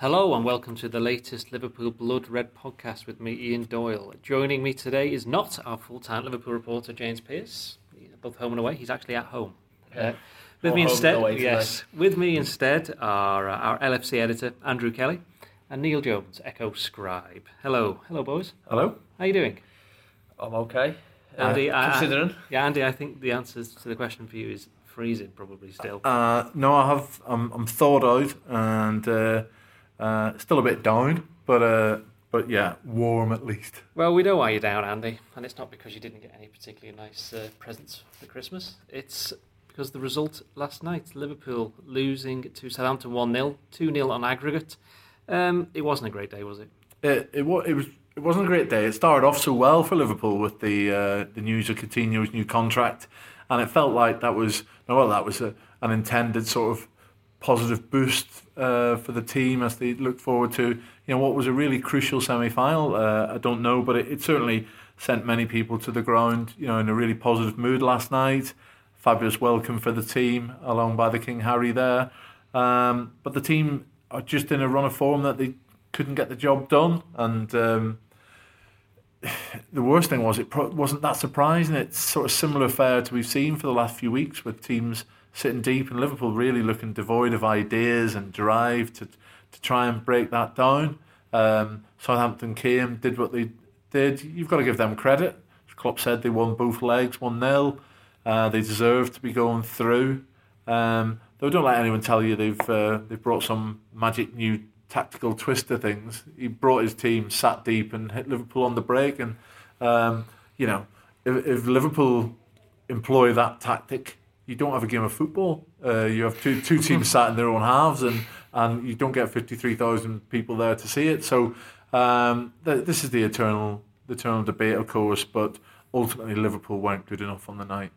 Hello and welcome to the latest Liverpool Blood Red podcast with me, Ian Doyle. Joining me today is not our full-time Liverpool reporter James Pearce, both home and away. He's actually at home. Uh, with More me home instead, away yes, with me instead are uh, our LFC editor Andrew Kelly and Neil Jones, Echo Scribe. Hello, hello, boys. Hello. How are you doing, I'm okay. Uh, Andy? I- I- considering. yeah, Andy. I think the answer to the question for you is freezing, probably still. Uh, no, I have. I'm, I'm thawed out and uh, still a bit down, but uh, but yeah, warm at least. Well, we know why you're down, Andy, and it's not because you didn't get any particularly nice uh, presents for Christmas. It's because the result last night, Liverpool losing to Southampton 1 0, 2 0 on aggregate. Um, it wasn't a great day, was it? It it, it was it wasn't a great day. It started off so well for Liverpool with the uh, the news of Coutinho's new contract, and it felt like that was well that was a, an intended sort of positive boost uh, for the team as they look forward to you know what was a really crucial semi final. Uh, I don't know, but it, it certainly sent many people to the ground. You know, in a really positive mood last night. Fabulous welcome for the team along by the King Harry there, um, but the team are just in a run of form that they couldn't get the job done and. Um, the worst thing was it pro- wasn't that surprising. It's sort of similar fare to we've seen for the last few weeks with teams sitting deep and Liverpool really looking devoid of ideas and drive to to try and break that down. Um, Southampton came, did what they did. You've got to give them credit. As Klopp said, they won both legs, one 0 uh, They deserve to be going through. Um, though don't let anyone tell you they've uh, they've brought some magic new tactical twist to things. He brought his team, sat deep, and hit Liverpool on the break. And um, you know, if, if Liverpool employ that tactic, you don't have a game of football. Uh, you have two two teams sat in their own halves, and and you don't get fifty three thousand people there to see it. So um, th- this is the eternal the eternal debate, of course. But ultimately, Liverpool weren't good enough on the night.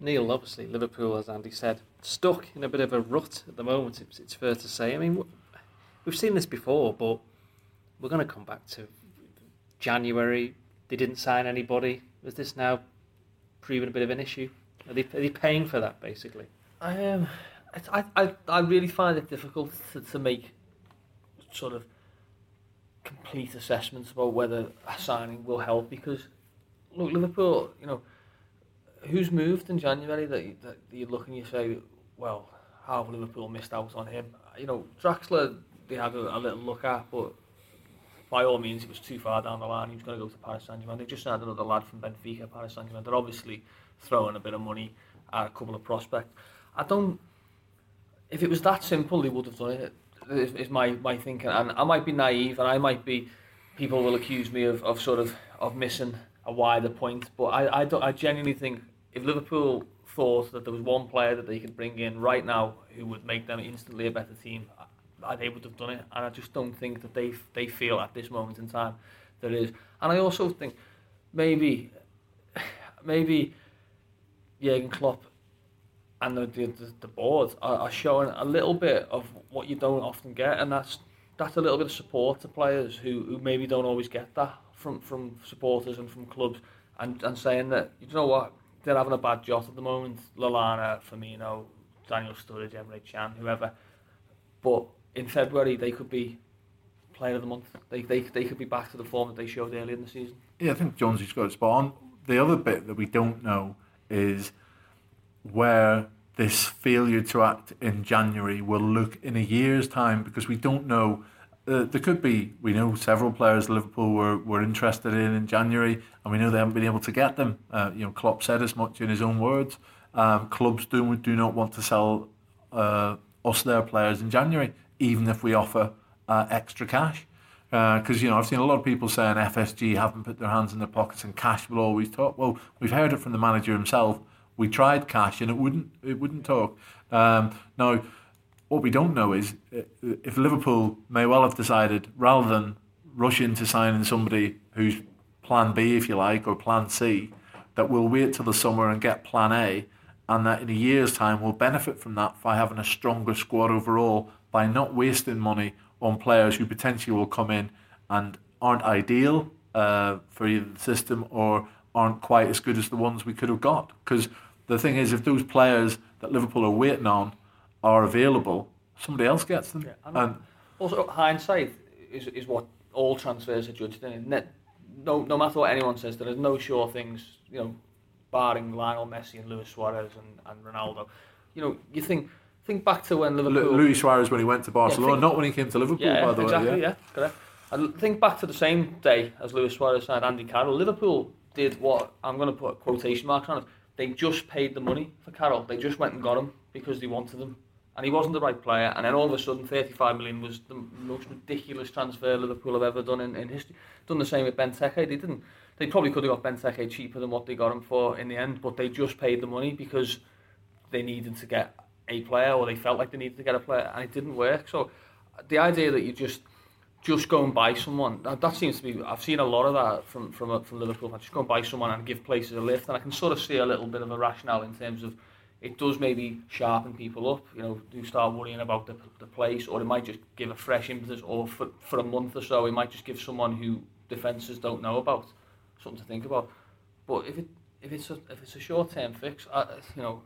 Neil, obviously, Liverpool, as Andy said, stuck in a bit of a rut at the moment, it's, it's fair to say. I mean, we've seen this before, but we're going to come back to January. They didn't sign anybody. Is this now proving a bit of an issue? Are they, are they paying for that, basically? I um, I, I, I really find it difficult to, to make sort of complete assessments about whether a signing will help because look, Liverpool, you know, who's moved in January that you, that you look and you say, well, how have Liverpool missed out on him? You know, Draxler they had a, a little look at, but by all means, it was too far down the line. He was going to go to Paris Saint Germain. They just signed another lad from Benfica, Paris Saint Germain. They're obviously throwing a bit of money at a couple of prospects. I don't. If it was that simple, they would have done it. Is, is my my thinking, and I might be naive, and I might be. People will accuse me of, of sort of of missing a wider point, but I I, don't, I genuinely think if Liverpool thought that there was one player that they could bring in right now who would make them instantly a better team, they would have done it. And I just don't think that they they feel at this moment in time there is. And I also think maybe maybe Jurgen Klopp and the the, the, board are, are showing a little bit of what you don't often get, and that's that's a little bit of support to players who, who maybe don't always get that from, from supporters and from clubs, and, and saying that you know what they're having a bad jot at the moment. Lallana, Firmino, Daniel Sturridge, Emre Can, whoever, but in February they could be player of the month. They, they they could be back to the form that they showed earlier in the season. Yeah, I think Jonesy's got it spot on. The other bit that we don't know is where this failure to act in January will look in a year's time because we don't know. Uh, there could be, we know several players Liverpool were, were interested in in January, and we know they haven't been able to get them. Uh, you know, Klopp said as much in his own words. Um, clubs do, do not want to sell uh, us their players in January, even if we offer uh, extra cash. Because, you know, I've seen a lot of people saying FSG haven't put their hands in their pockets and cash will always talk. Well, we've heard it from the manager himself. We tried cash and it wouldn't it wouldn't talk. Um, now, what we don't know is uh, if Liverpool may well have decided rather than rush into signing somebody who's plan B, if you like, or plan C, that we'll wait till the summer and get plan A, and that in a year's time we'll benefit from that by having a stronger squad overall by not wasting money on players who potentially will come in and aren't ideal uh, for either the system or aren't quite as good as the ones we could have got. Because the thing is, if those players that Liverpool are waiting on are available, somebody else gets them. Yeah, I and Also, hindsight is, is what all transfers are judged in. No, no matter what anyone says, there is no sure things, you know, barring Lionel Messi and Luis Suarez and, and Ronaldo. You know, you think think back to when Liverpool... Lu- Luis Suarez when he went to Barcelona, think- not when he came to Liverpool, yeah, by the exactly, way. yeah. correct. And think back to the same day as Luis Suarez signed Andy Carroll. Liverpool did what I'm going to put quotation marks on it. They just paid the money for Carroll. They just went and got him because they wanted him, and he wasn't the right player. And then all of a sudden, 35 million was the most ridiculous transfer Liverpool have ever done in, in history. Done the same with Benteke. They didn't. They probably could have got Benteke cheaper than what they got him for in the end, but they just paid the money because they needed to get a player or they felt like they needed to get a player and it didn't work. So the idea that you just just go and buy someone that, that seems to be I've seen a lot of that from from uh, from Liverpool fans. Just go and buy someone and give places a lift and I can sort of see a little bit of a rationale in terms of it does maybe sharpen people up, you know, do start worrying about the, the place or it might just give a fresh impetus or for, for a month or so it might just give someone who defences don't know about something to think about. But if it if it's a if it's a short term fix, I, you know,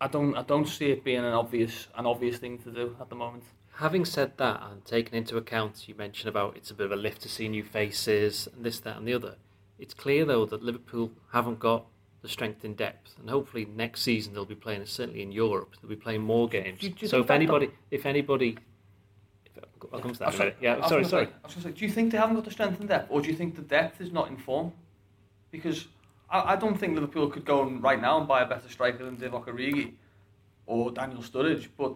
I don't I don't see it being an obvious an obvious thing to do at the moment. Having said that, and taken into account, you mentioned about it's a bit of a lift to see new faces, and this, that, and the other. It's clear though that Liverpool haven't got the strength in depth, and hopefully next season they'll be playing. Certainly in Europe, they'll be playing more games. Do you- do you so if anybody, if anybody, if I'll come to that. in a minute. Yeah, sorry, sorry. Say, I was going to say, do you think they haven't got the strength in depth, or do you think the depth is not in form? Because I, I don't think Liverpool could go and right now and buy a better striker than Divock Origi or Daniel Sturridge, but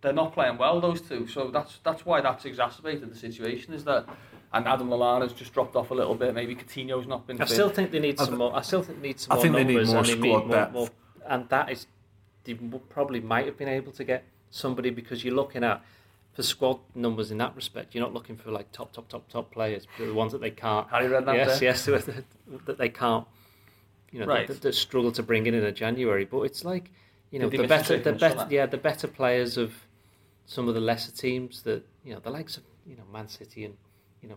they're not playing well those two. So that's that's why that's exacerbated the situation. Is that and Adam Lallana's just dropped off a little bit. Maybe Coutinho's not been. I fit. still think they need I some th- more. I still think they need some I more think they need numbers, more and they squad need more, depth. more, and that is they probably might have been able to get somebody because you're looking at for squad numbers in that respect. You're not looking for like top, top, top, top players, but the ones that they can't. Harry Redknapp yes, there. yes, that that they can't. You know, Right. that, that struggle to bring in in a January. But it's like you know the better, the better, yeah, the better players of some of the lesser teams that you know the likes of you know Man City and you know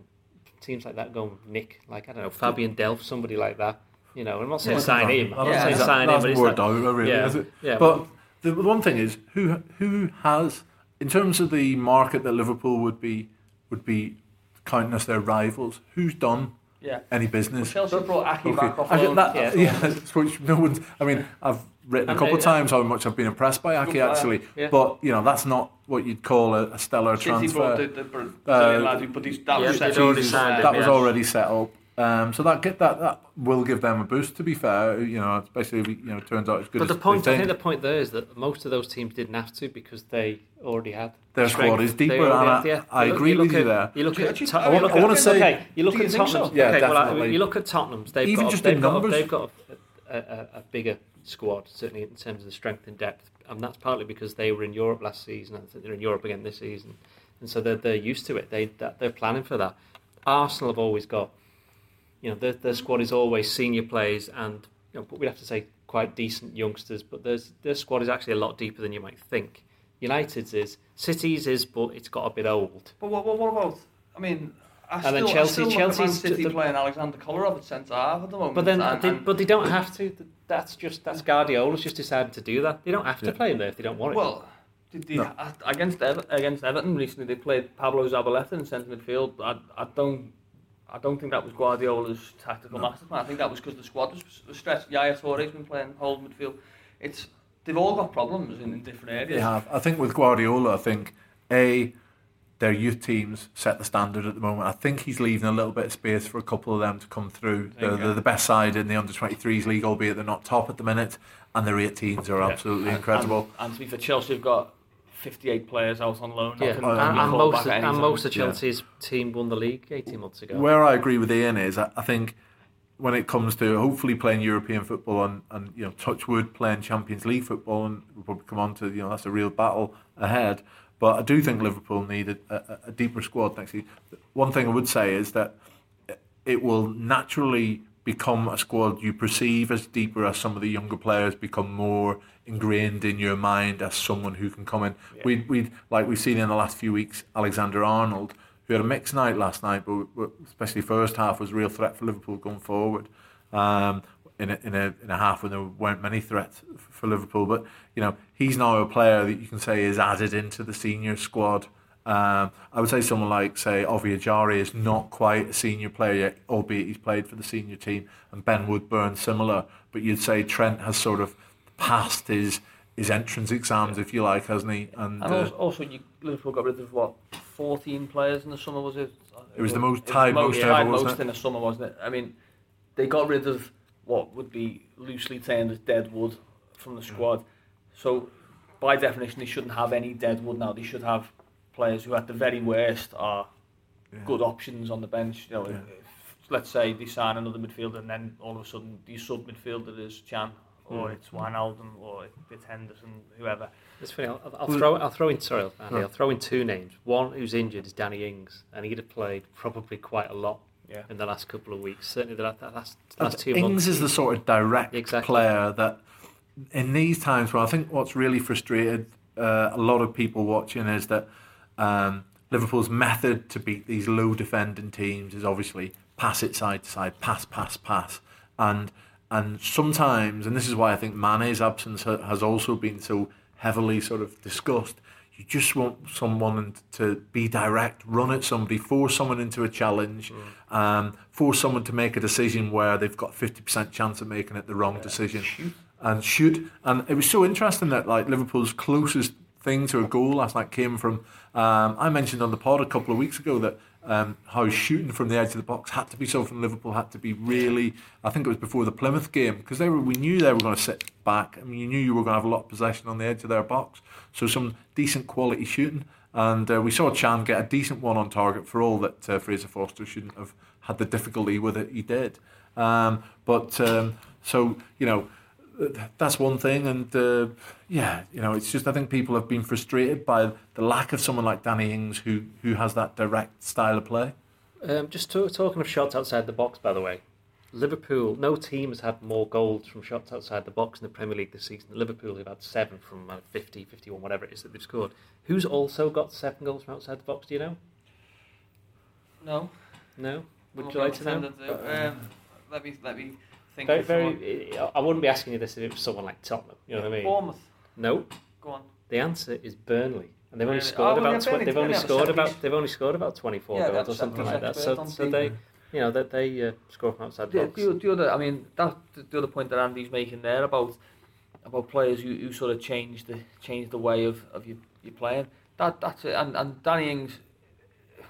teams like that going Nick like I don't know Fabian Delph somebody like that you know I'm not saying Yeah. sign him I'm Yeah. not saying That- sign him that's but it's more like, doubt, really, yeah, is it? yeah, But the one thing is, who who has, in terms of the market that Liverpool would be would be counting as their rivals, who's done Yeah. any Well, business? Chelsea brought Aki Okay. back off I get loan. that, Yeah. yeah, which no one's. I mean, I've written a couple of times how much I've been impressed by Aki actually, yeah. but you know that's not what you'd call a, a stellar City brought the, transfer. the Bra- Brazilian Uh, lad who put his, that yeah, was they'd set already up. signed him, that was yeah. already set up. Um, so that get that that will give them a boost. To be fair, you know, especially if it, you know it turns out it's good but as the point I think think. the point there is that most of those teams didn't have to because they already had Their strength. squad is deeper, and I- had- yeah. I look- agree look with you there. You look at do you- I wanna- look I at- wanna say- okay, you look do you at think so? Yeah, okay, well, definitely. you look at Tottenham's they've Even got just they've in got, numbers. they've got a, a, a bigger squad certainly in terms of the strength and depth and that's partly because they were in Europe last season and I think they're in Europe again this season and so they're, they're used to it they that, they're planning for that Arsenal have always got you know their, their squad is always senior players and you know but we'd have to say quite decent youngsters but there's their squad is actually a lot deeper than you might think United's is City's is but it's got a bit old But what, what, what about? I mean, I And still, then I Chelsea- still look at Man Chelsea's City the- playing Alexander Kolarov at centre half at the moment. But then, and, they, and- but they don't have to. That's just that's Guardiola's just decided to do that. They don't have to Yeah. play him there if they don't want it. well, did they, No. against Ever, against Everton recently, they played Pablo Zabaleta in centre midfield. I, I don't. I don't think that was Guardiola's tactical No. master plan. I think that was because the squad was, was stretched. Yaya Toure's been playing hold midfield. It's they've all got problems in, in different areas. They have. I think with Guardiola, I think a their youth teams set the standard at the moment. I think he's leaving a little bit of space for a couple of them to come through. They're, they're the best side in the under 23s league, albeit they're not top at the minute, and their 18s are Yeah. absolutely And- incredible. And, and to be fair, Chelsea have got 58 players out on loan. yeah, that Oh, and, and most of, and most of Yeah. Chelsea's team won the league eighteen months ago. Where I agree with Ian is I I think when it comes to hopefully playing European football and, and you know touch wood playing Champions League football and we'll probably come on to you know that's a real battle ahead. But I do think Liverpool need a, a, a deeper squad next season. One thing I would say is that it will naturally become a squad you perceive as deeper as some of the younger players become more ingrained in your mind as someone who can come in. We'd, we'd like we've seen in the last few weeks Alexander Arnold, who had a mixed night last night, but but especially first half was a real threat for Liverpool going forward. Um, in a, in a in a half when there weren't many threats for Liverpool, but you know he's now a player that you can say is added into the senior squad Um, I would say someone like, say, Ovie Ejaria is not quite a senior player yet, albeit he's played for the senior team, and Ben Woodburn similar. But you'd say Trent has sort of passed his his entrance exams, if you like, hasn't he? And, And uh, also, also you, Liverpool got rid of what 14 players in the summer, was it? It was the most- tied most tied ever, most in the summer, wasn't it? I mean, they got rid of what would be loosely termed as dead wood from the squad. So, by definition, they shouldn't have any dead wood now. They should have players who, at the very worst, are yeah. good options on the bench. You know, Yeah. if, let's say they sign another midfielder, and then all of a sudden the sub midfielder is Can, or Mm. it's Wijnaldum, or it's Henderson, whoever. It's funny. I'll, I'll throw. I'll throw in. Sorry, Andy. I'll throw in two names. One who's injured is Danny Ings, and he'd have played probably quite a lot Yeah. in the last couple of weeks. Certainly the last, the last, And last two Ings months. is the sort of direct Exactly. player that, in these times, where I think what's really frustrated uh, a lot of people watching is that um, Liverpool's method to beat these low defending teams is obviously pass it side to side, pass, pass, pass, and and sometimes, and this is why I think Mane's absence ha- has also been so heavily sort of discussed. You just want someone to be direct, run at somebody, force someone into a challenge, um, force someone to make a decision where they've got fifty percent chance of making it the wrong decision, and shoot. And it was so interesting that like Liverpool's closest thing to a goal last night came from. Um, I mentioned on the pod a couple of weeks ago that um, how shooting from the edge of the box had to be something Liverpool had to be really. I think it was before the Plymouth game because they were. We knew they were going to sit back. I mean, you knew you were going to have a lot of possession on the edge of their box. So some decent quality shooting, and uh, we saw Can get a decent one on target for all that uh, Fraser Forster shouldn't have had the difficulty with it. He did, um, but um, so you know that's one thing, and uh, yeah, you know, it's just I think people have been frustrated by the lack of someone like Danny Ings who who has that direct style of play. Um, just to, talking of shots outside the box, by the way, Liverpool. No team has had more goals from shots outside the box in the Premier League this season. Liverpool have had seven from uh, 50, 51, whatever it is that they've scored. Who's also got seven goals from outside the box? Do you know? No. No. Would I'm you like to gonna know? pretend to. Um, let me let me think. Very, of someone. very. I wouldn't be asking you this if it was someone like Tottenham. You know what I mean? Bournemouth. No. Go on. The answer is Burnley, and they've only Burnley. scored Oh, well, about yeah, tw- they've only Burnley have a scored set about piece. they've only scored about twenty four Yeah, goals that's or set something piece like that. expert So, on so TV. they, you know, that they uh, score from outside the The, box. the, the other, I mean, that the other point that Andy's making there about about players who, who sort of change the change the way of, of you you playing. That that's it. And and Danny Ings,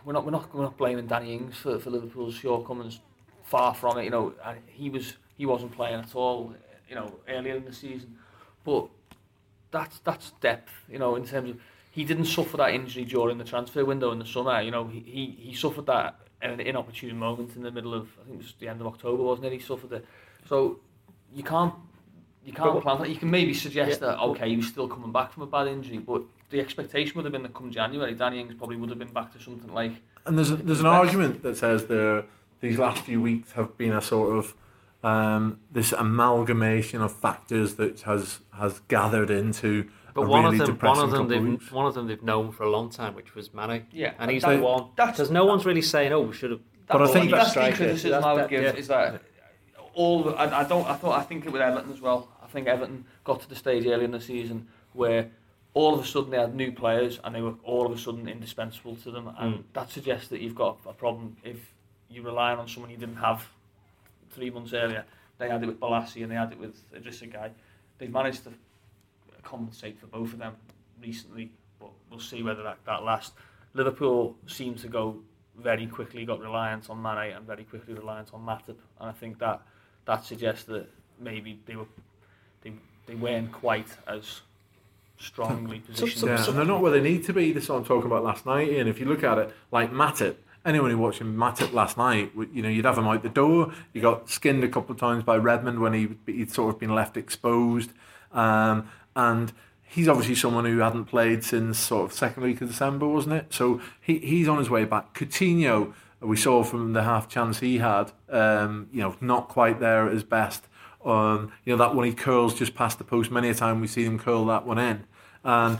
we're not we're not we're not blaming Danny Ings for, for Liverpool's shortcomings. Far from it. You know, and he was he wasn't playing at all. You know, earlier in the season, but that's that's depth. You know, in terms of he didn't suffer that injury during the transfer window in the summer. You know, he he, he suffered that at an inopportune moment in the middle of I think it was the end of October, wasn't it? He suffered it. So you can't you can't But- plan that. You can maybe suggest Yeah, that okay, he was still coming back from a bad injury, but the expectation would have been that come January, Danny Ings probably would have been back to something like And there's a, there's an Best. argument that says the these last few weeks have been a sort of um, this amalgamation of factors that has has gathered into But a one really of them, one of them, couple of they've, one of them they've known for a long time, which was Mane, yeah, and he's that- the one that's- because no one's really saying, "Oh, we should have." But I That's, think that's the criticism That's- I would give yeah. is that all I, I don't I thought I think it with Everton as well. I think Everton got to the stage early in the season where all of a sudden they had new players and they were all of a sudden indispensable to them, and Mm. that suggests that you've got a problem if you're relying on someone you didn't have three months earlier. They had it with Bolasie and they had it with Idrissa Gueye. They've managed to compensate for both of them recently, but we'll see whether that, that lasts. Liverpool seem to go very quickly, got reliance on Mane and very quickly reliance on Matip, and I think that that suggests that maybe they were they, they weren't quite as strongly positioned. so- Yeah, so- and they're not where they need to be. This is what I'm talking about last night. And if you look at it, like Matip, anyone who watched him Matip last night, you know, you'd have him out the door. He got skinned a couple of times by Redmond when he he'd sort of been left exposed, um, and he's obviously someone who hadn't played since sort of second week of December, wasn't it? So he he's on his way back. Coutinho, we saw from the half chance he had, um, you know, not quite there at his best. Um, you know that one he curls just past the post. Many a time we see him curl that one in, and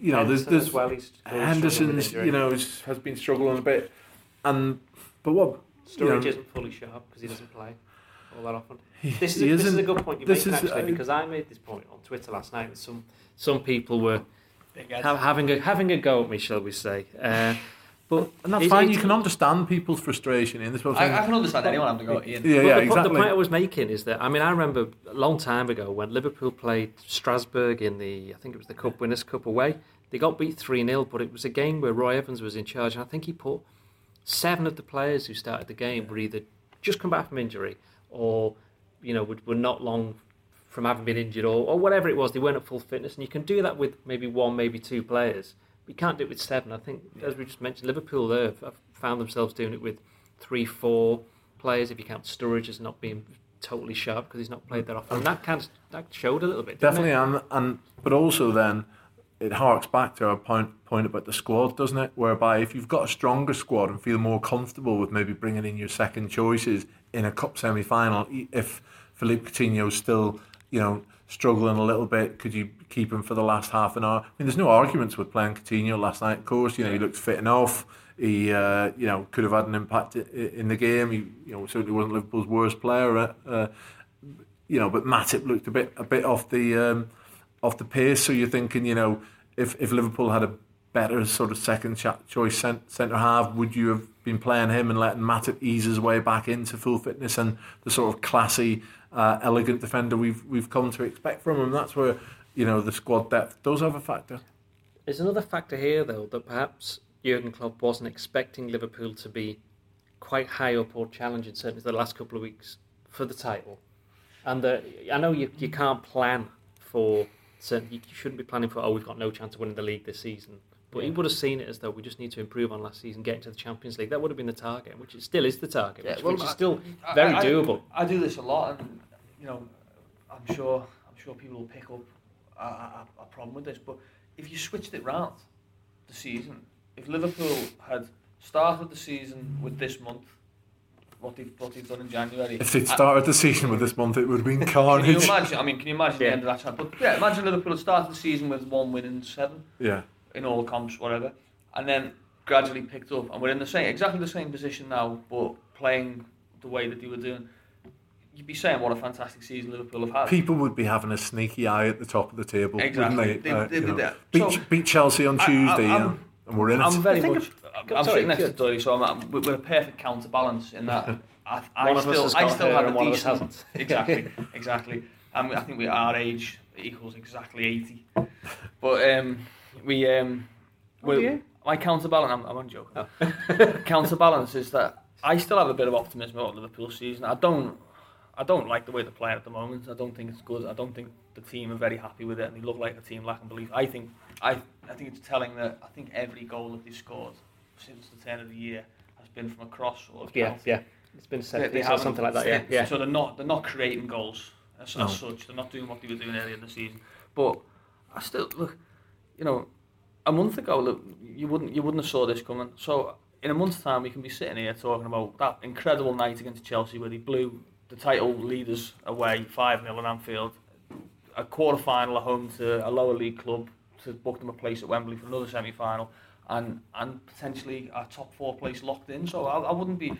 you know there's there's as well, he's struggling Henderson's you know is, has been struggling a bit, and but what you Sturridge know, isn't fully sharp because he doesn't play all that often. he, This is, he a, this is a good point you're this making is, actually uh, because I made this point on Twitter last night. And some some people were ha- having a having a go at me, shall we say? Uh, but And that's it- fine. it- You can understand people's frustration in this. Sort I. I can understand anyone having to go at Ian. yeah, yeah, the, exactly. the point I was making is that I mean I remember a long time ago when Liverpool played Strasbourg in the I think it was the Cup Winners' Cup away. They got beat three 0 but it was a game where Roy Evans was in charge, and I think he put seven of the players who started the game were either just come back from injury or you know were, were not long from having been injured or, or whatever it was. They weren't at full fitness, and you can do that with maybe one, maybe two players. You can't do it with seven. I think, as we just mentioned, Liverpool there have found themselves doing it with three, four players. If you count Sturridge as not being totally sharp because he's not played that often, and that kind of that showed a little bit. Definitely, it? and, and but also then it harks back to our point point about the squad, doesn't it? Whereby if you've got a stronger squad and feel more comfortable with maybe bringing in your second choices in a cup semi final, if Philippe Coutinho's still you know struggling a little bit, could you keep him for the last half an hour? I mean, there's no arguments with playing Coutinho last night. Of course, you know he looked fit enough. He, uh, you know, could have had an impact in the game. He, you know, certainly wasn't Liverpool's worst player. Uh, uh, you know, but Matip looked a bit a bit off the um, off the pace. So you're thinking, you know, if if Liverpool had a better sort of second choice centre half, would you have been playing him and letting Matip ease his way back into full fitness and the sort of classy, uh, elegant defender we've we've come to expect from him? That's where you know the squad depth does have a factor. There's another factor here, though, that perhaps Jurgen Klopp wasn't expecting Liverpool to be quite high up or challenging, certainly the last couple of weeks, for the title. And uh, I know you, you can't plan for certain. You shouldn't be planning for. Oh, we've got no chance of winning the league this season. But he would have seen it as though we just need to improve on last season, get into the Champions League. That would have been the target, which it still is the target, Yeah, which, well, which is still I- very I- doable. I do this a lot, and you know, I'm sure I'm sure people will pick up a, a, a problem with this. But if you switched it round, the season, if Liverpool had started the season with this month, what they've what they've done in January, If they'd I- started the season with this month, it would have been Can you carnage. imagine? I mean, can you imagine the end of that time? But yeah, imagine Liverpool had started the season with one win and seven Yeah, in all comps, whatever, and then gradually picked up, and we're in the same, exactly the same position now, but playing the way that they were doing. You'd be saying what a fantastic season Liverpool have had. people would be having a sneaky eye at the top of the table, Exactly. wouldn't they? They- Uh, they you did beat, So- beat Chelsea on I- I- Tuesday, I'm- and we're in it. I'm very I think much. Go- I'm sorry, sitting next to good. Dory, so I'm, I'm, we're a perfect counterbalance in that. I, I One of still, us has I got still had a and one of us decent. hasn't. exactly, exactly. Um, I think we our age equals exactly eighty, but um, we um, What are we- my counterbalance. I'm, I'm on joking. Oh. counterbalance is that I still have a bit of optimism about Liverpool season. I don't. I don't like the way they're playing at the moment. I don't think it's good. I don't think the team are very happy with it, and they look like a team lacking belief. I think I I think it's telling that I think every goal that they scored since the turn of the year has been from a cross or a Yeah, penalty. yeah. It's been set They- they or something like that. Yeah, yeah. So they're not they're not creating goals as, No. as such. They're not doing what they were doing earlier in the season. But I still look, you know, a month ago, look, you wouldn't you wouldn't have saw this coming. So in a month's time, we can be sitting here talking about that incredible night against Chelsea where they blew the title leaders away five 0 at Anfield, a quarter final at home to a lower league club to book them a place at Wembley for another semi final. And, and potentially a top four place locked in. So I, I wouldn't be.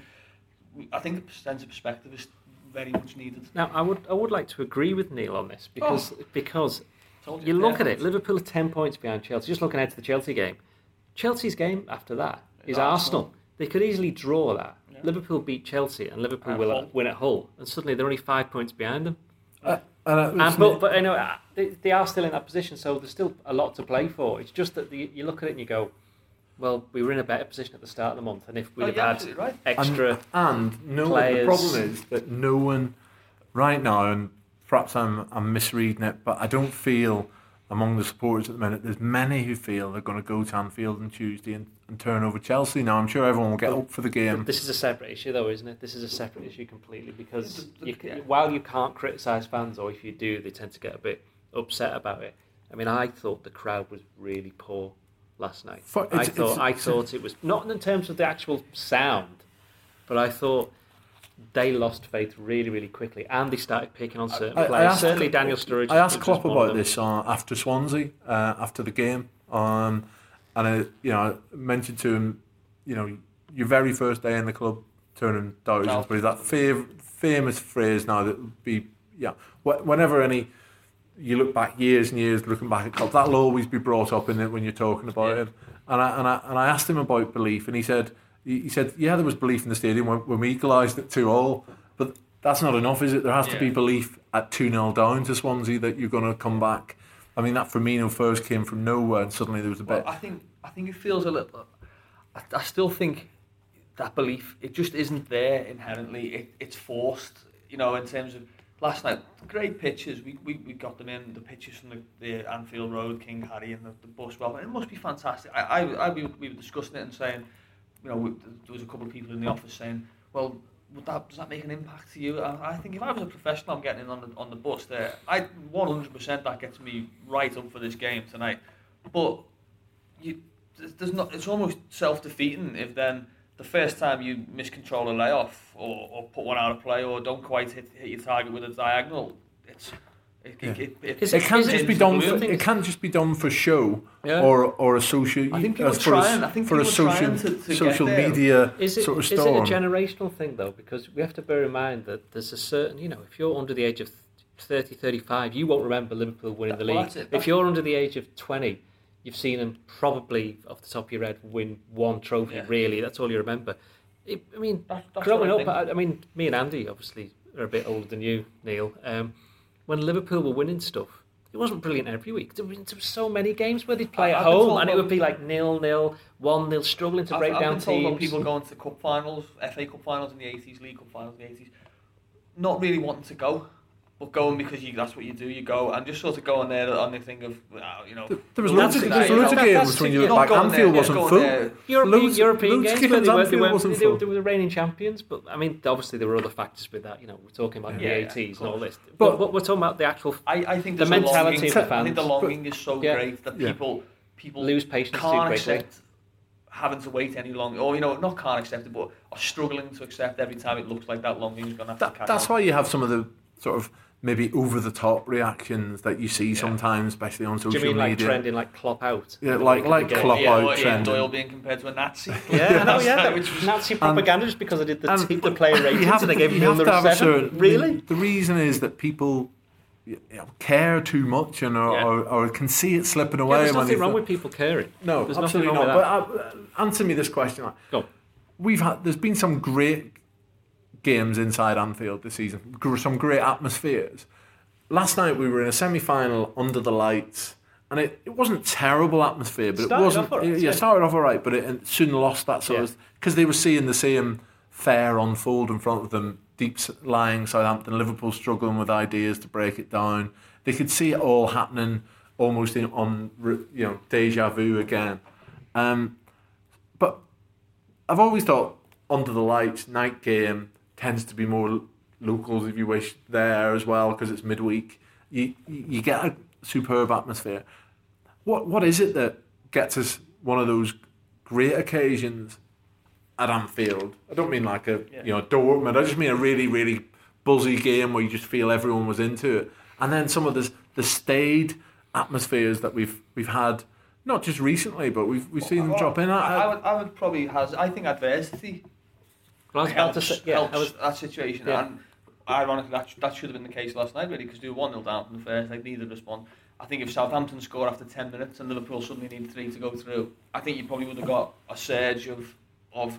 I think the sense of perspective is very much needed. Now, I would I would like to agree with Neil on this because oh. because Told you look at it, Liverpool are ten points behind Chelsea. Just looking ahead to the Chelsea game, Chelsea's game after that is Is Arsenal. Arsenal. They could easily draw that. Yeah. Liverpool beat Chelsea, and Liverpool At will Hull. win at Hull, and suddenly they're only five points behind them. Uh, and, uh, And, but but you know uh, they, they are still in that position, so there's still a lot to play for. It's just that the, you look at it and you go, well, we were in a better position at the start of the month, and if we'd Oh, have you're had right. extra, And, and no, the players. problem is that no one, right now, and perhaps I'm, I'm misreading it, but I don't feel among the supporters at the minute, there's many who feel they're going to go to Anfield on Tuesday and, and turn over Chelsea. Now, I'm sure everyone will get up for the game. This is a separate issue, though, isn't it? This is a separate issue completely because The- the- you, while you can't criticise fans, or if you do, they tend to get a bit upset about it. I mean, I thought the crowd was really poor last night. For- I it's- thought it's- I thought it was not in terms of the actual sound, but I thought they lost faith really, really quickly, and they started picking on certain I- I players. asked- Certainly, Daniel Sturridge. I asked Klopp about this uh, after Swansea, uh, after the game, um, and I, you know, I mentioned to him, you know, your very first day in the club, turning thousands, but that fav- famous phrase now that would be, yeah, wh- whenever any, you look back years and years looking back at Klopp, that'll always be brought up in it when you're talking about Yeah. it. And I, and, I, and I asked him about belief, and he said, he he said, yeah, there was belief in the stadium when, when we equalised it 2 all, but that's not enough, is it? There has to be belief at 2 0 down to Swansea that you're going to come back. I mean, that Firmino first came from nowhere, and suddenly there was a Well, bit. I think I think it feels a little. I, I still think that belief it just isn't there inherently. It, it's forced, you know, in terms of last night. Great pitches. We, we, we got them in the pitches from the, the Anfield Road, King Harry, and the, the bus. Well, it must be fantastic. I, I, I we, we were discussing it and saying, you know, there was a couple of people in the office saying, well. Would that, does that make an impact to you? I, I think if I was a professional, I'm getting in on the on the bus there. I 100% that gets me right up for this game tonight. But you, there's- not. It's almost self defeating if then the first time you miscontrol a layoff or, or put one out of play or don't quite hit, hit your target with a diagonal, it's it, Yeah. it, it, it, Is it can't just be done. For, it can't just be done for show Yeah. or or a social. I think people uh, are for trying. I think for a people are social trying to- to get social media Is it, sort of is it a generational thing though? Because we have to bear in mind that there's a certain, you know, if you're under the age of 30, 35, you won't remember Liverpool winning the league. that's it. If you're under the age of 20, you've seen them probably off the top of your head win one trophy. Yeah. Really, that's all you remember. It, I mean, That- that's growing I up. I, I mean, me and Andy obviously are a bit older than you, Neil. Um, when Liverpool were winning stuff, it wasn't brilliant every week. There were, there were so many games where they'd play I- at I've home and it would be like nil nil, one nil, struggling to I've, break I've down been told teams. about people going to cup finals, FA Cup finals in the 80s, League Cup finals in the 80s, not really wanting to go, but going because you that's what you do. You go and just sort of go on there on the thing of uh, you know. There was well, loads of, there was loads of games that's when you you're like going Anfield there, wasn't full. going. European, European games games where they were, they, Anfield wasn't they, were, full. they were the reigning champions, but I mean, obviously there were other factors with that. You know, we're talking about Yeah, the yeah, 80s and all this. But- But, but we're talking about the actual I, I think The mentality longing, of the I think the longing is so Yeah. great that Yeah. people people lose patience too can't quickly. accept having to wait any longer, or you know, not can't accept it, but are struggling to accept every time it looks like that longing is going to have to That, that's why you have some of the sort of maybe over the top reactions that you see Yeah. sometimes, especially on social media. Do social you mean like media. trending like Klopp out? Yeah, like- week like the? Klopp yeah, out or Ian trending. Doyle being compared to a Nazi. Yeah, no, yeah, that was- Nazi propaganda just because I did the, and- t- the player ratings have and they gave me have under to seven. certain. Really? The, the reason is that people you know, care too much and or, Yeah. or, or can see it slipping Yeah, away. there's when nothing wrong with people caring. No, There's nothing absolutely wrong not. with But uh, answer me this question. Go. We've had there's been some great games inside Anfield this season. Some great atmospheres. Last night we were in a semi-final under the lights, and it, it wasn't terrible atmosphere, but Started it wasn't. off all right, yeah, yeah. started off all right, but it, it soon lost that sort Yeah. of because they were seeing the same fair unfold in front of them. Deep lying Southampton, Liverpool struggling with ideas to break it down. They could see it all happening almost in, on you know deja vu again. Um, but I've always thought under the lights night game tends to be more locals, if you wish, there as well because it's midweek. You you get a superb atmosphere. What what is it that gets us one of those great occasions at Anfield? I don't mean like a Yeah. you know Dortmund. I just mean a really really buzzy game where you just feel everyone was into it. And then some of the the staid atmospheres that we've we've had. Not just recently, but we've we've oh, seen them oh, drop in. I, I, I would, I would probably has. I think adversity Well, I was about helps, to say, yeah, helps was, that situation. yeah. And ironically, that, that should have been the case last night, really, because they were 1 0 down from the first. Like, neither respond. I think if Southampton score after 10 minutes and Liverpool suddenly need three to go through, I think you probably would have got a surge of, of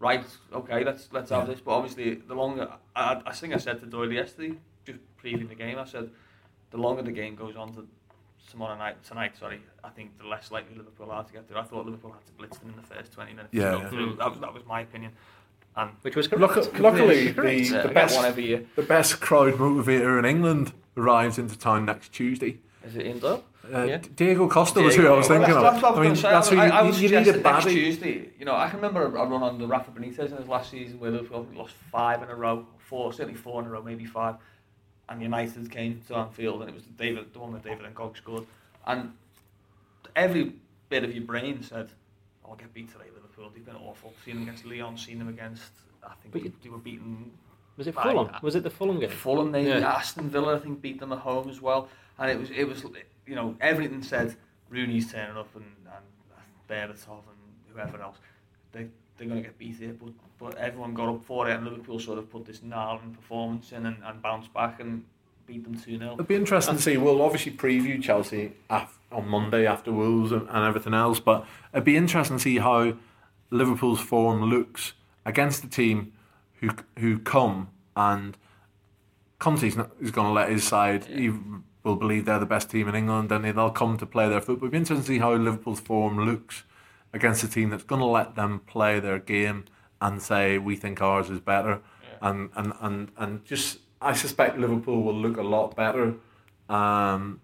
right, okay, let's let's have this. But obviously, the longer. I, I think I said to Doyle yesterday, just previewing the game, I said, the longer the game goes on to tomorrow night, tonight, sorry, I think the less likely Liverpool are to get through. I thought Liverpool had to blitz them in the first 20 minutes Yeah, yeah. That was, that was my opinion. And which was correct. Luck- luckily, Correct. the, Yeah, the best one every year. the best crowd motivator in England arrives into town next Tuesday. Is it in Doyle? Uh, Yeah. Diego Costa was who I was thinking well, of. that's, that's what I mean, was going that's to who say. you, I, I you need a suggesting next. Tuesday. You know, I can remember a run on the Rafa Benitez in his last season where Liverpool lost five in a row, four, certainly four in a row, maybe five. And United came to Anfield and it was David, the one that David Ngog scored. And every bit of your brain said, I'll get beat today, Liverpool. They've been awful. Seen them against Lyon, seen them against, I think But they, they were beaten Was it Right. Fulham? Was it the Fulham game? Fulham, maybe Yeah. Aston Villa, I think beat them at home as well. And it was it was you know everything said Rooney's turning up and and Berbatov and whoever else they they're going to get beat here. But but everyone got up for it and Liverpool sort of put this gnarling performance in and, and bounced back and beat them 2 0. It'll be interesting to see. We'll obviously preview Chelsea af- on Monday after Wolves and, and everything else, but it'd be interesting to see how Liverpool's form looks against the team who who come and Conte's not, is going to let his side. He will believe they're the best team in England, and they'll come to play their football. It'll be interesting to see how Liverpool's form looks against a team that's going to let them play their game and say we think ours is better, and, and and and just I suspect Liverpool will look a lot better. Um,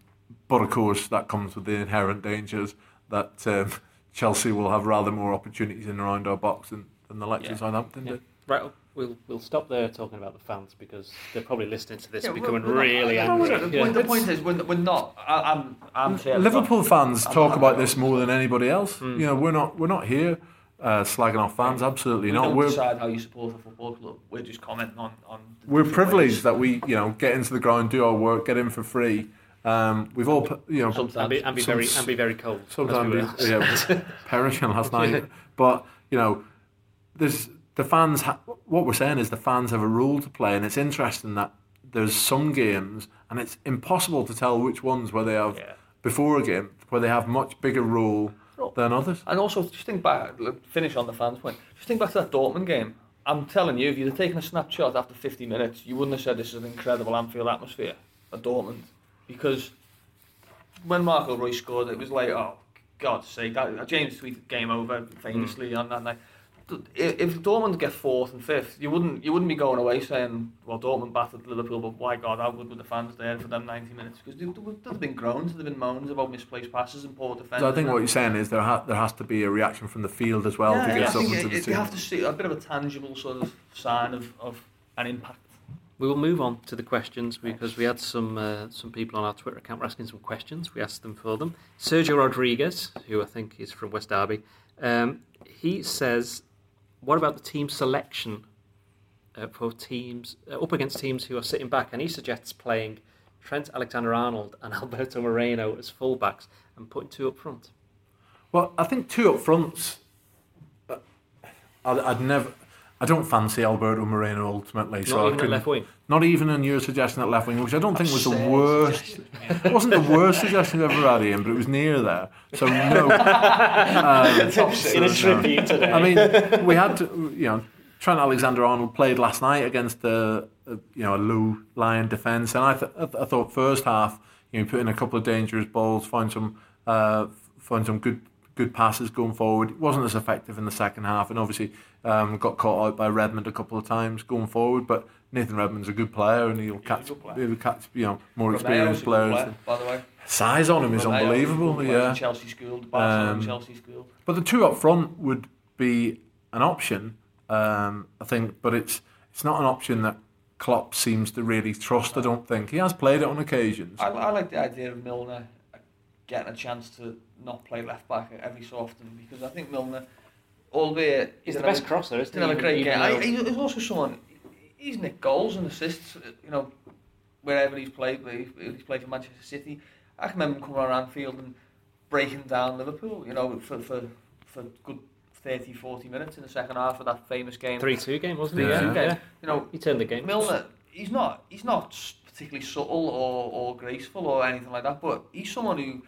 but of course, that comes with the inherent dangers that um, Chelsea will have rather more opportunities in around our box than, than the likes Yeah. of Southampton Yeah. did. Right, we'll we'll stop there talking about the fans because they're probably listening to this Yeah, becoming we're- we're really no, angry. we're- The, Yeah. point, the point is, we're, we're not. I, I'm, I'm saying Liverpool fans I'm talk not- about this more than anybody else. You know, we're not we're not here uh, slagging off fans. Absolutely we not. don't We're decide how you support a football club. We're just commenting on. on the we're privileged ways. that we you know get into the ground, do our work, get in for free. Um, we've all you know Sometimes. and be, and be Some very and be very cold. we sometimes were. yeah, perishing last night. But you know, there's the fans. Ha- what we're saying is the fans have a role to play, and it's interesting that there's some games, and it's impossible to tell which ones where they have Yeah. before a game where they have much bigger role No. than others. And also, just think back, finish on the fans' point. Just think back to that Dortmund game. I'm telling you, if you'd have taken a snapshot after 50 minutes, you wouldn't have said this is an incredible Anfield atmosphere at Dortmund. Because when Marco Reus scored, it was like, oh, God's sake. That, James tweeted game over famously hmm. on that night. If Dortmund get fourth and fifth, you wouldn't you wouldn't be going away saying, well, Dortmund battered Liverpool, but why God, how good were the fans there for them 90 minutes? Because there would have been groans, there have been moans about misplaced passes and poor defence. So I think what you're saying is there ha- there has to be a reaction from the field as well yeah, give I think something to the it, team. you have to see a bit of a tangible sort of sign of, of an impact. We will move on to the questions because we had some uh, some people on our Twitter account were asking some questions. We asked them for them. Sergio Rodriguez, who I think is from West Derby, um, he says, "What about the team selection uh, for teams uh, up against teams who are sitting back?" And he suggests playing Trent Alexander-Arnold and Alberto Moreno as fullbacks and putting two up front. Well, I think two up fronts. uh, I'd, I'd never. I don't fancy Alberto Moreno ultimately. so Not I even at couldn't- left wing. Not even in your suggestion at left wing, which I don't think was the worst. It wasn't the worst suggestion I've ever had, Ian, but it was near there. So no. um, Top. In a tribute today. I mean, we had to, you know, Trent Alexander-Arnold played last night against a, a you know a low line defence, and I, th- I, th- I thought first half, you know, put in a couple of dangerous balls, find some, uh, found some good good passes going forward. It wasn't as effective in the second half, and obviously um, got caught out by Redmond a couple of times going forward. But Nathan Redmond's a good player, and he'll catch, he'll catch, you know, more experienced players. player, by the way. Size on him is unbelievable. Yeah, Chelsea schooled, Barcelona Um, Chelsea schooled. but the two up front would be an option, um, I think. But it's it's not an option that Klopp seems to really trust. I don't think he has played it on occasions. I, I like the idea of Milner getting a chance to not play left back every so often because I think Milner, albeit He's the best have crosser, isn't he? have a great game. I, he's also someone. He's nicked goals and assists. You know, wherever he's played, he's he's played for Manchester City. I can remember him coming around Anfield and breaking down Liverpool. You know, for for for good 30, 40 minutes in the second half of that famous game. 3 2 game, wasn't it? Yeah. Yeah. yeah. You know, He turned the game. Milner, he's not he's not particularly subtle or, or graceful or anything like that, but he's someone who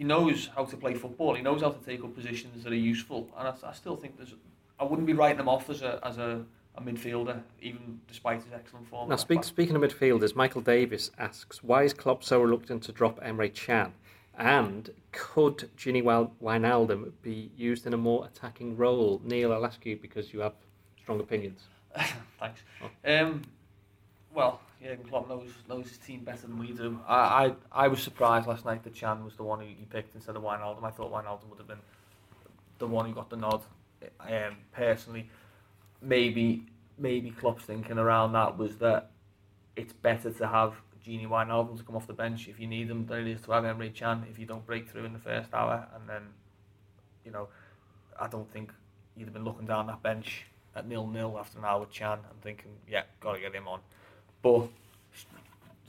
he knows how to play football. He knows how to take up positions that are useful, and I, I still think there's. I wouldn't be writing him off as a as a, a midfielder, even despite his excellent form. Now, speak, speaking of midfielders, Michael Davis asks, why is Klopp so reluctant to drop Emre Can? And could Gini Wijn- Wijnaldum be used in a more attacking role? Neil, I'll ask you because you have strong opinions. Thanks. Um, well, Jurgen Klopp knows knows his team better than we do. I, I I was surprised last night that Can was the one who he picked instead of Wijnaldum. I thought Wijnaldum would have been the one who got the nod. Um, personally, maybe maybe Klopp's thinking around that was that it's better to have Gini Wijnaldum to come off the bench if you need him than it is to have Emre Can if you don't break through in the first hour. And then, you know, I don't think you'd have been looking down that bench at nil nil after an hour with Can and thinking, yeah, got to get him on. But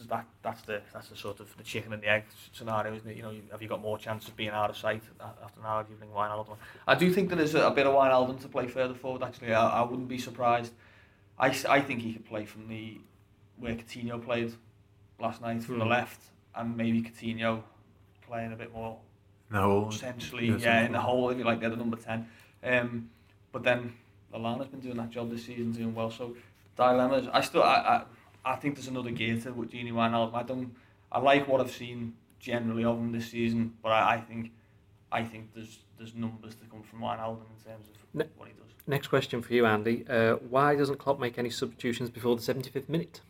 that that's the that's the sort of the chicken and the egg scenario, isn't it? You know, you- have you got more chance of being out of sight after an hour if you bring Wijnaldum on? I do think that there is a, a bit of Wijnaldum to play further forward. Actually, I, I wouldn't be surprised. I, I think he could play from the where Coutinho played last night from the Hmm. left, and maybe Coutinho playing a bit more No, essentially, Yes, yeah, in the hole, if you like, they're the number 10. Um, but then Lallana's been doing that job this season, doing well. So dilemmas. I still, I, I, I think there's another gear to with Gini Wijnaldum. I don't, I like what I've seen generally of him this season, but I, I think, I think there's there's numbers to come from Wijnaldum in terms of Ne- what he does. Next question for you, Andy. Uh, why doesn't Klopp make any substitutions before the 75th minute?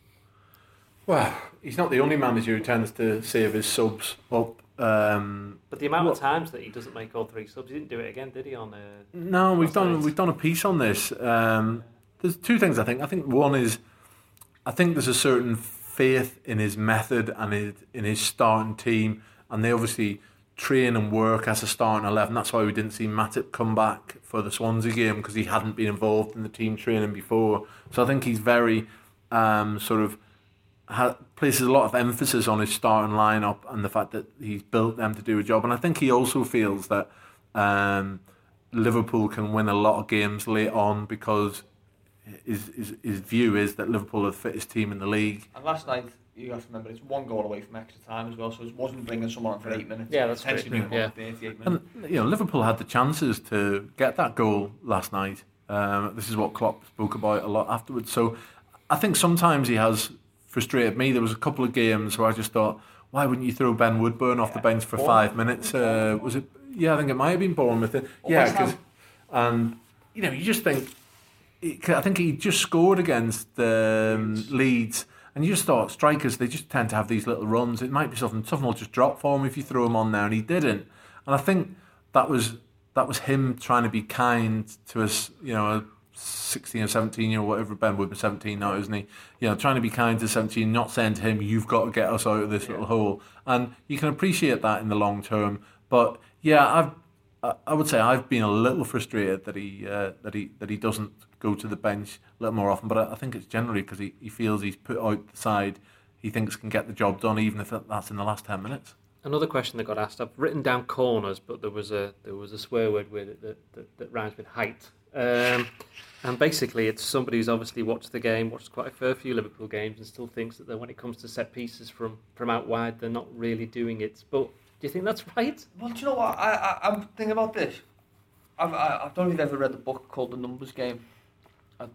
Well, he's not the only manager who tends to save his subs up. Um, But the amount What- of times that he doesn't make all three subs, he didn't do it again, did he? On uh, no, we've done right. we've done a piece on this. Um, there's two things I think. I think one is, I think there's a certain faith in his method and in his starting team, and they obviously train and work as a starting eleven. That's why we didn't see Matip come back for the Swansea game because he hadn't been involved in the team training before. So I think he's very um, sort of ha- places a lot of emphasis on his starting lineup and the fact that he's built them to do a job. And I think he also feels that um, Liverpool can win a lot of games late on because his, his, his view is that Liverpool are the fittest team in the league. And last night, you have to remember, it's one goal away from extra time as well, so it wasn't bringing someone on for eight minutes. Yeah, that's Potentially great. bringing Yeah. them 38 minutes. And you know, Liverpool had the chances to get that goal last night. Um, this is what Klopp spoke about a lot afterwards. So I think sometimes he has frustrated me. There was a couple of games where I just thought, why wouldn't you throw Ben Woodburn off the bench for five minutes? Uh, was it? Yeah, I think it might have been Bournemouth. Yeah, West Ham. because and you know you just think. I think he just scored against um, Leeds, and you just thought strikers they just tend to have these little runs. It might be something something will just drop for him if you throw him on there, and he didn't. And I think that was that was him trying to be kind to us, you know, a sixteen or seventeen year old whatever Ben would be seventeen now, isn't he? You know, trying to be kind to seventeen, not saying to him, "You've got to get us out of this little hole." And you can appreciate that in the long term. But yeah, I've I- I would say I've been a little frustrated that he uh, that he that he doesn't go to the bench a little more often. But I, I think it's generally because he, he feels he's put out the side he thinks can get the job done, even if that's in the last ten minutes. Another question that got asked. I've written down corners, but there was a there was a swear word with it that, that, that rhymes with height. Um, and basically, it's somebody who's obviously watched the game, watched quite a fair few Liverpool games, and still thinks that when it comes to set pieces from, from out wide, they're not really doing it. But do you think that's right? Well, do you know what? I, I, I'm thinking about this. I've, I, I don't know if you've ever read the book called The Numbers Game.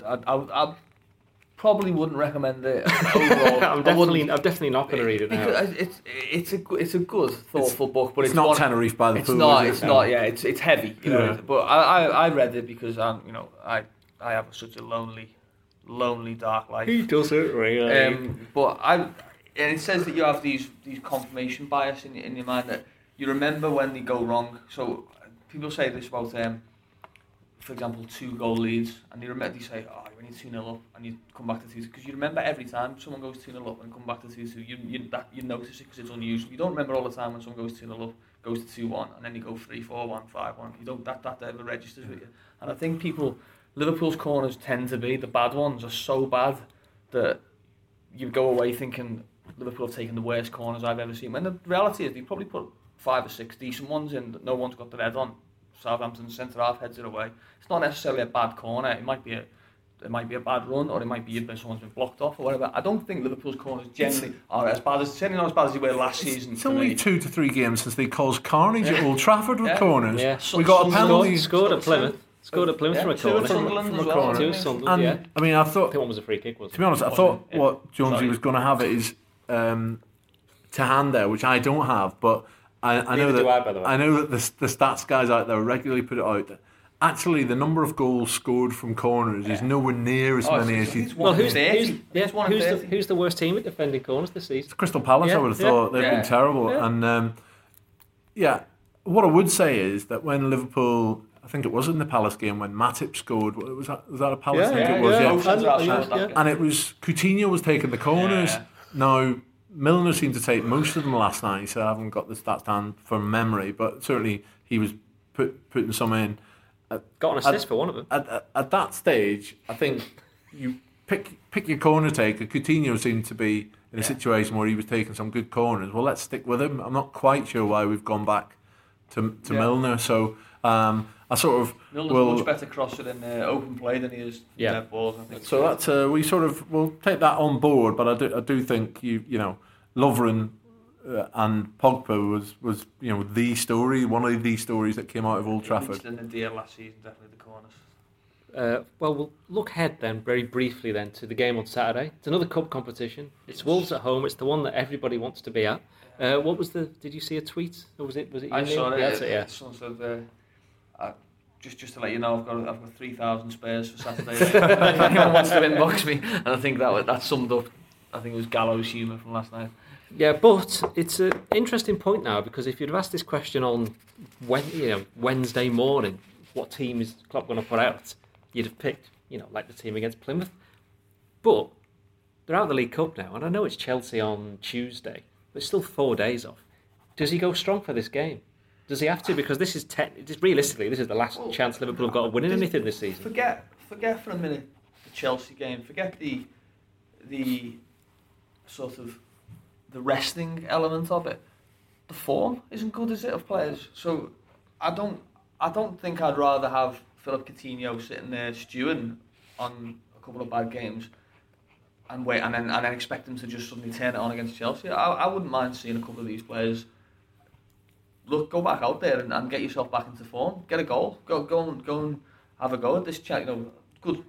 I, I, I, I probably wouldn't recommend it overall. I I'm definitely I'm definitely not going to read it now. it's it's a good- it's a good thoughtful book, but It's, it's, not one, Tenerife by the It's pool. not. It's it? not. Yeah, it's it's heavy. You know. But I, I I read it because I'm you know I I have such a lonely, lonely dark life. He does it really? Um, but I, and it says that you have these these confirmation bias in, in your mind that you remember when they go wrong. So people say this about, um, for example, two goal leads, and you remember they say, oh, you only two 0 up, and you come back to two because you remember every time someone goes two 0 up and come back to two two, you you that you notice it because it's unusual. You don't remember all the time when someone goes two 0 up, goes to two one, and then you go three four one five one. You don't that that ever registers with you. And I think people, Liverpool's corners tend to be the bad ones are so bad that you go away thinking Liverpool have taken the worst corners I've ever seen. When the reality is, they probably put five or six decent ones in that no one's got their head on. Southampton centre half heads it away. It's not necessarily a bad corner. It might be a it might be a bad run, or it might be that someone's been blocked off, or whatever. I don't think Liverpool's corners generally are as bad as certainly not as bad as they were last season. It's only me. two to three games since they caused carnage at Old Trafford with Yeah. corners. Yeah. We got a penalty. scored, scored at Plymouth. Scored at Plymouth Yeah, from a two corner. Sunderland From a well. corner. Two I at. Sunderland, And yeah. I mean, I I thought think one was a free kick, wasn't To be honest, I thought? Yeah. what Jonesy Sorry. was going to have it is um, to hand there, which I don't have, but I, I know that do I, by the way. know that the, the stats guys out there regularly put it out. That actually, the number of goals scored from corners is nowhere near as Oh, many it's- as you. it's Well, one in who's, 30. who's, yeah, It's one in who's, the, who's the worst team at defending corners this season? Crystal Palace, Yeah, I would have yeah, thought they've yeah. been terrible. Yeah. And um, yeah, what I would say is that when Liverpool, I think it was in the Palace game when Matip scored. Was that was that a Palace? I think it was. yeah. yeah. Both yeah, scored that yeah. game. and it was Coutinho was taking the corners. Yeah. Now Milner seemed to take most of them last night, so I haven't got the stats down from memory, but certainly he was put, putting some in. Got an assist for one of them. At, at, at that stage, I think you pick pick your corner taker. Coutinho seemed to be in a situation where he was taking some good corners. Well, let's stick with him. I'm not quite sure why we've gone back to to Yeah. Milner. So um, I sort of Milner's will. much better crosser in uh, open play than he is Yeah. dead balls. I think. So that's uh, we sort of will take that on board, but I do I do think you you know Lovren uh, and Pogba was was you know the story, one of the stories that came out of Old Trafford. In the deal last season, definitely the corners. Uh, well, we'll look ahead then, very briefly then, to the game on Saturday. It's another cup competition. It's Wolves at home. It's the one that everybody wants to be at. Uh, what was the? Did you see a tweet? Or was it? Was it? I saw it. Yeah, that's it, yeah. Someone said, just just to let you know, I've got I've got three thousand spares for Saturday. if anyone wants to inbox me, and I think that was- that summed up. I think it was Gallows' humour from last night. Yeah, but it's an interesting point now because if you'd have asked this question on when, you know, Wednesday morning, what team is Klopp going to put out? You'd have picked, you know, like the team against Plymouth. But they're out of the League Cup now, and I know it's Chelsea on Tuesday, but it's still four days off. Does he go strong for this game? Does he have to? Because this is te- just realistically, this is the last Well, chance Liverpool have got of winning anything this season. Forget forget for a minute the Chelsea game. Forget the the sort of the resting element of it. The form isn't good, is it, of players? So I don't I don't think I'd rather have Philip Coutinho sitting there stewing on a couple of bad games and wait and then and then expect him to just suddenly turn it on against Chelsea. I, I wouldn't mind seeing a couple of these players look go back out there and, and get yourself back into form. Get a goal. Go go and go and have a go at this chat. You know, good,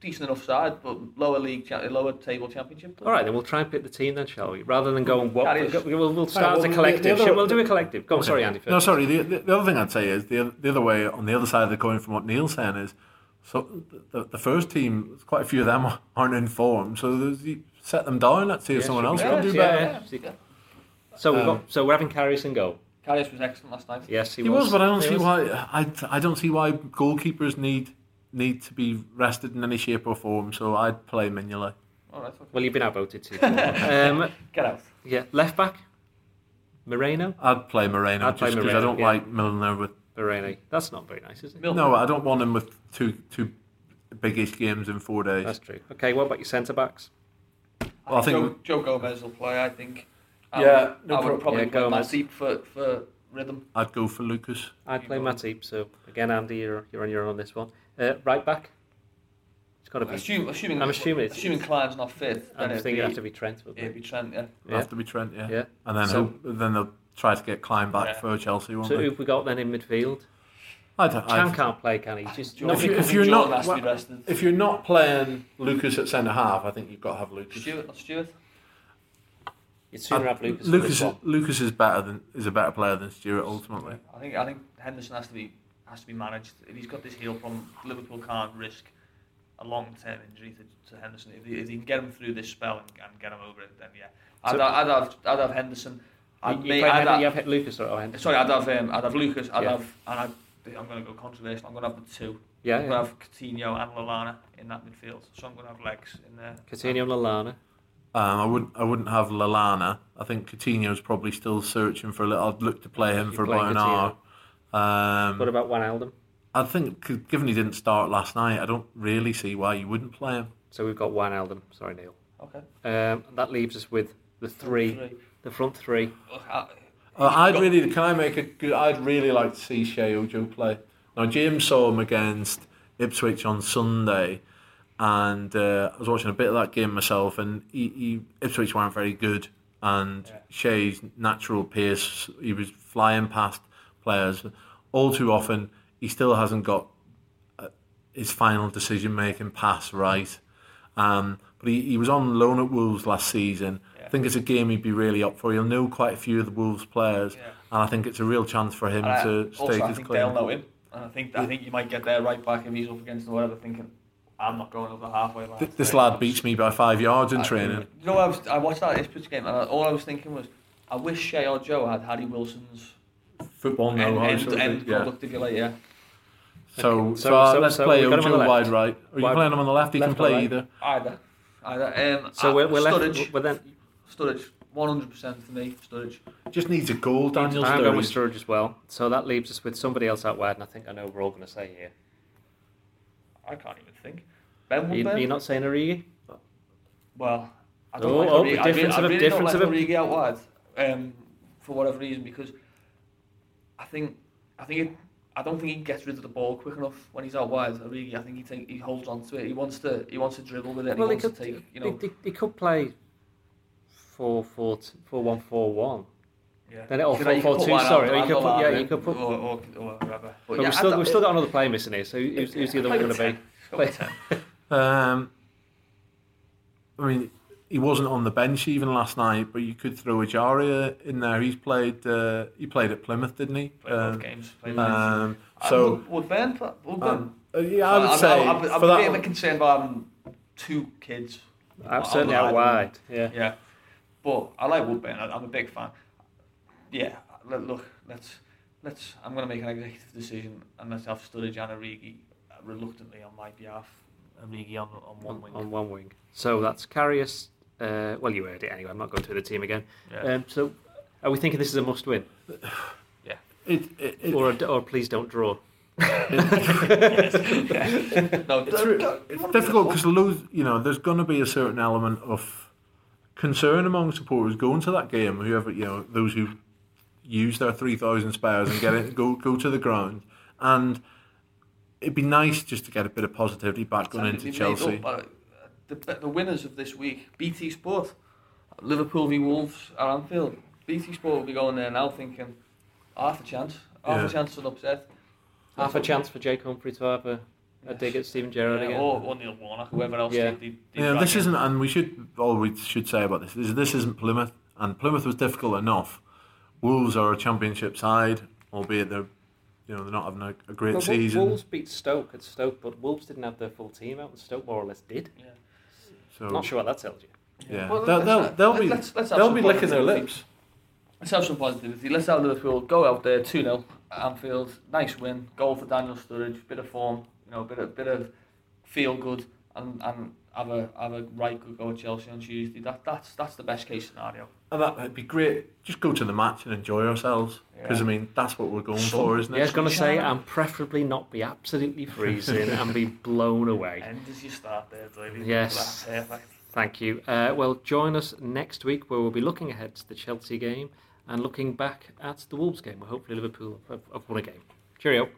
decent enough side, but lower league, cha- lower table championship. All right, then we'll try and pick the team then, shall we? Rather than going, what? That is- We'll, we'll start Right, as a collective. the other- we'll do a collective. Go on, sorry, Andy. First. No, sorry. The, the, the other thing I'd say is the other- the other way on the other side of the coin from what Neil's saying is so the, the first team, quite a few of them aren't in form. So there's, you set them down. Let's see if Yeah, someone else be can do Yeah, better. yeah. So we've Um, got, so we're having Karius and go. Karius was excellent last night. Yes, he, He was, but I don't He see was. why. I, I don't see why goalkeepers need need to be rested in any shape or form. So I'd play Mignolet. All right, okay. Well, you've been outvoted too. um, get out. yeah, left back, Moreno, I'd play Moreno I'd play just because I don't yeah. like Milner with. Moreno. That's not very nice, is it? Milner. No, I don't want him with two two biggish games in four days. That's true. Okay, what about your centre backs? Well, I think- Joe, Joe Gomez will play. I think. I Yeah, would, no I would probably Yeah, play Gomez. Matip for for rhythm. I'd go for Lucas. I'd play go. Matip. So again, Andy, you're, you're on your own on this one. Uh, right back. It's got to be. Assume, assuming, I'm assuming it's- assuming Clyne's not fit. I'm then it'd thinking it'd have to be Trent. It'd be Trent. Yeah. It'll Yeah. have to be Trent, yeah. Yeah. And then So- then they'll try to get Clyne back Yeah. for Chelsea, won't So they? who've we got then in midfield? I don't, Can I, can't play, can he? Just Jordan- if, you, if you're not has to be well, if you're not playing Lucas at centre half, I think you've got to have Lucas. Stewart, not Stewart. You'd sooner I- have Lucas. Lucas, this is. Lucas is better than is a better player than Stewart ultimately. I think I think Henderson has to be has to be managed. If he's got this heel problem, Liverpool can't risk a long term injury to, to Henderson. If he, if he can get him through this spell and, and get him over it, then yeah. I'd, So- I'd, have I'd have Henderson. I'd You, you, make- play I'd Hend- have- you have Lucas or Henderson? sorry, I'd have um, I'd have Lucas. I'd Yeah. have and I'd, I'm going to go controversial. I'm going to have the two. Yeah, I'm yeah. going to have Coutinho and Lallana in that midfield. So I'm going to have legs in there. Coutinho and Lallana. Um, I wouldn't I wouldn't have Lallana. I think Coutinho's probably still searching for a little. I'd look to play him You for play about an hour. Um, What about Wijnaldum? I think given he didn't start last night, I don't really see why you wouldn't play him. So we've got Wijnaldum. Sorry, Neil. Okay. Um, that leaves us with the three, the front three. I- Uh, I'd really can I make a good? I'd really like to see Sheyi Ojo play. Now James saw him against Ipswich on Sunday, and uh, I was watching a bit of that game myself. And he, he, Ipswich weren't very good, and Yeah. Sheyi's natural pace, he was flying past players. All too often, he still hasn't got uh, his final decision making pass right. Um, but he, he was on loan at Wolves last season. Yeah. I think it's a game he'd be really up for. He'll know quite a few of the Wolves players, Yeah. and I think it's a real chance for him And I- to also, stake I think claim. they'll know him, and I think I think you might get their right back if he's up against whatever, thinking I'm not going over the halfway line. This today." lad beats me by five yards in I- training. You know, I was I watched that Ipswich game, and I, all I was thinking was, I wish Sheyi Ojo had Harry Wilson's Football end, know how end, sort end thing, yeah. product, if you like, yeah. So, Okay, so, so- uh, so- let's so play we've him on Ojo the left. wide right. Are you Wide- playing him on the left? He left can play right? either. Either, either. Um, So we're, we're left. Sturridge, We're then. Sturridge, 100% for me, Sturridge. Just needs a goal, Daniel I'm going with Sturridge. Sturridge as well. So that leaves us with somebody else out wide, and I think I know what we're all going to say here. I can't even think. Ben You, Woodburn? you're not saying Origi? Well, I don't Oh, like oh, Origi. I really, difference I really difference don't of like a- Origi out wide um, for whatever reason because I think I think it, I don't think he gets rid of the ball quick enough when he's out wide. Origi, I think he take, he holds on to it. He wants to he wants to dribble with it. Well, he he wants could, to take you know. he, he, he could play four four t- four one four one. Yeah. Then it all You you four put two. Sorry, or you could put yeah, you could put. or, or, or whatever. But, But yeah, we've still we've still got another player missing here. So who's, who's the other one going to be? 10. Go with 10. Um, I mean, he wasn't on the bench even last night, but you could throw Ejaria in there. He's played. Uh, he played at Plymouth, didn't he? Play both Um, games. Play um, so so would, would Ben? play- Would Ben? um, uh, yeah, I would I'm, say I'm, I'm, I'm for a bit that. concerned about having two kids. I'm on certainly the out wide. Yeah. Yeah, but I like Woodburn. I- I'm a big fan. Yeah, look, let's let's. I'm going to make an executive decision, and let's have Sturridge and Origi uh, reluctantly on my behalf. Origi on on one on, wing. on one wing. So that's Karius. Uh, well, you heard it anyway. I'm not going through the team again. yeah. Um, so, are we thinking this is a must-win, It, it, it, or a, or please don't draw? no, it's, re- it's difficult because you know there's going to be a certain element of concern among supporters going to that game. Whoever you know, those who use their three thousand spares and get it, go go to the ground, and it'd be nice just to get a bit of positivity back going into Chelsea. Uh, the, the winners of this week, BT Sport, Liverpool v Wolves at Anfield. BT Sport will be going there now thinking, half a chance, half Yeah. a chance to upset. Half a chance for Jake Humphrey to have a, a dig at Steven Gerrard Yeah, again. or, or Neil Warnock, whoever else Yeah. they, they, they Yeah, this in. isn't, and we should all we should say about this is this isn't Plymouth, and Plymouth was difficult enough. Wolves are a championship side, albeit they're, you know, they're not having a, a great Well, season. Wolves beat Stoke at Stoke, but Wolves didn't have their full team out, and Stoke more or less did. Yeah. so Not sure what that tells you. yeah, Well, they'll, let's- they'll, they'll be let's- let's have they'll some be licking their positivity. lips. Let's have some positivity. Let's have the Liverpool go out there 2 0 Anfield. Nice win. Goal for Daniel Sturridge. Bit of form. You know, bit of bit of feel good and, and have a have a right good go at Chelsea on Tuesday. That that's that's the best case scenario. And that would be great. Just go to the match and enjoy ourselves. Because I mean, that's what we're going Sun. for, isn't it? Yeah, I was going to say, and preferably not be absolutely freezing and be blown away. End as you start there, David. Yes. Thank you. Uh, well, join us next week where we'll be looking ahead to the Chelsea game and looking back at the Wolves game where hopefully Liverpool have, have won a game. Cheerio.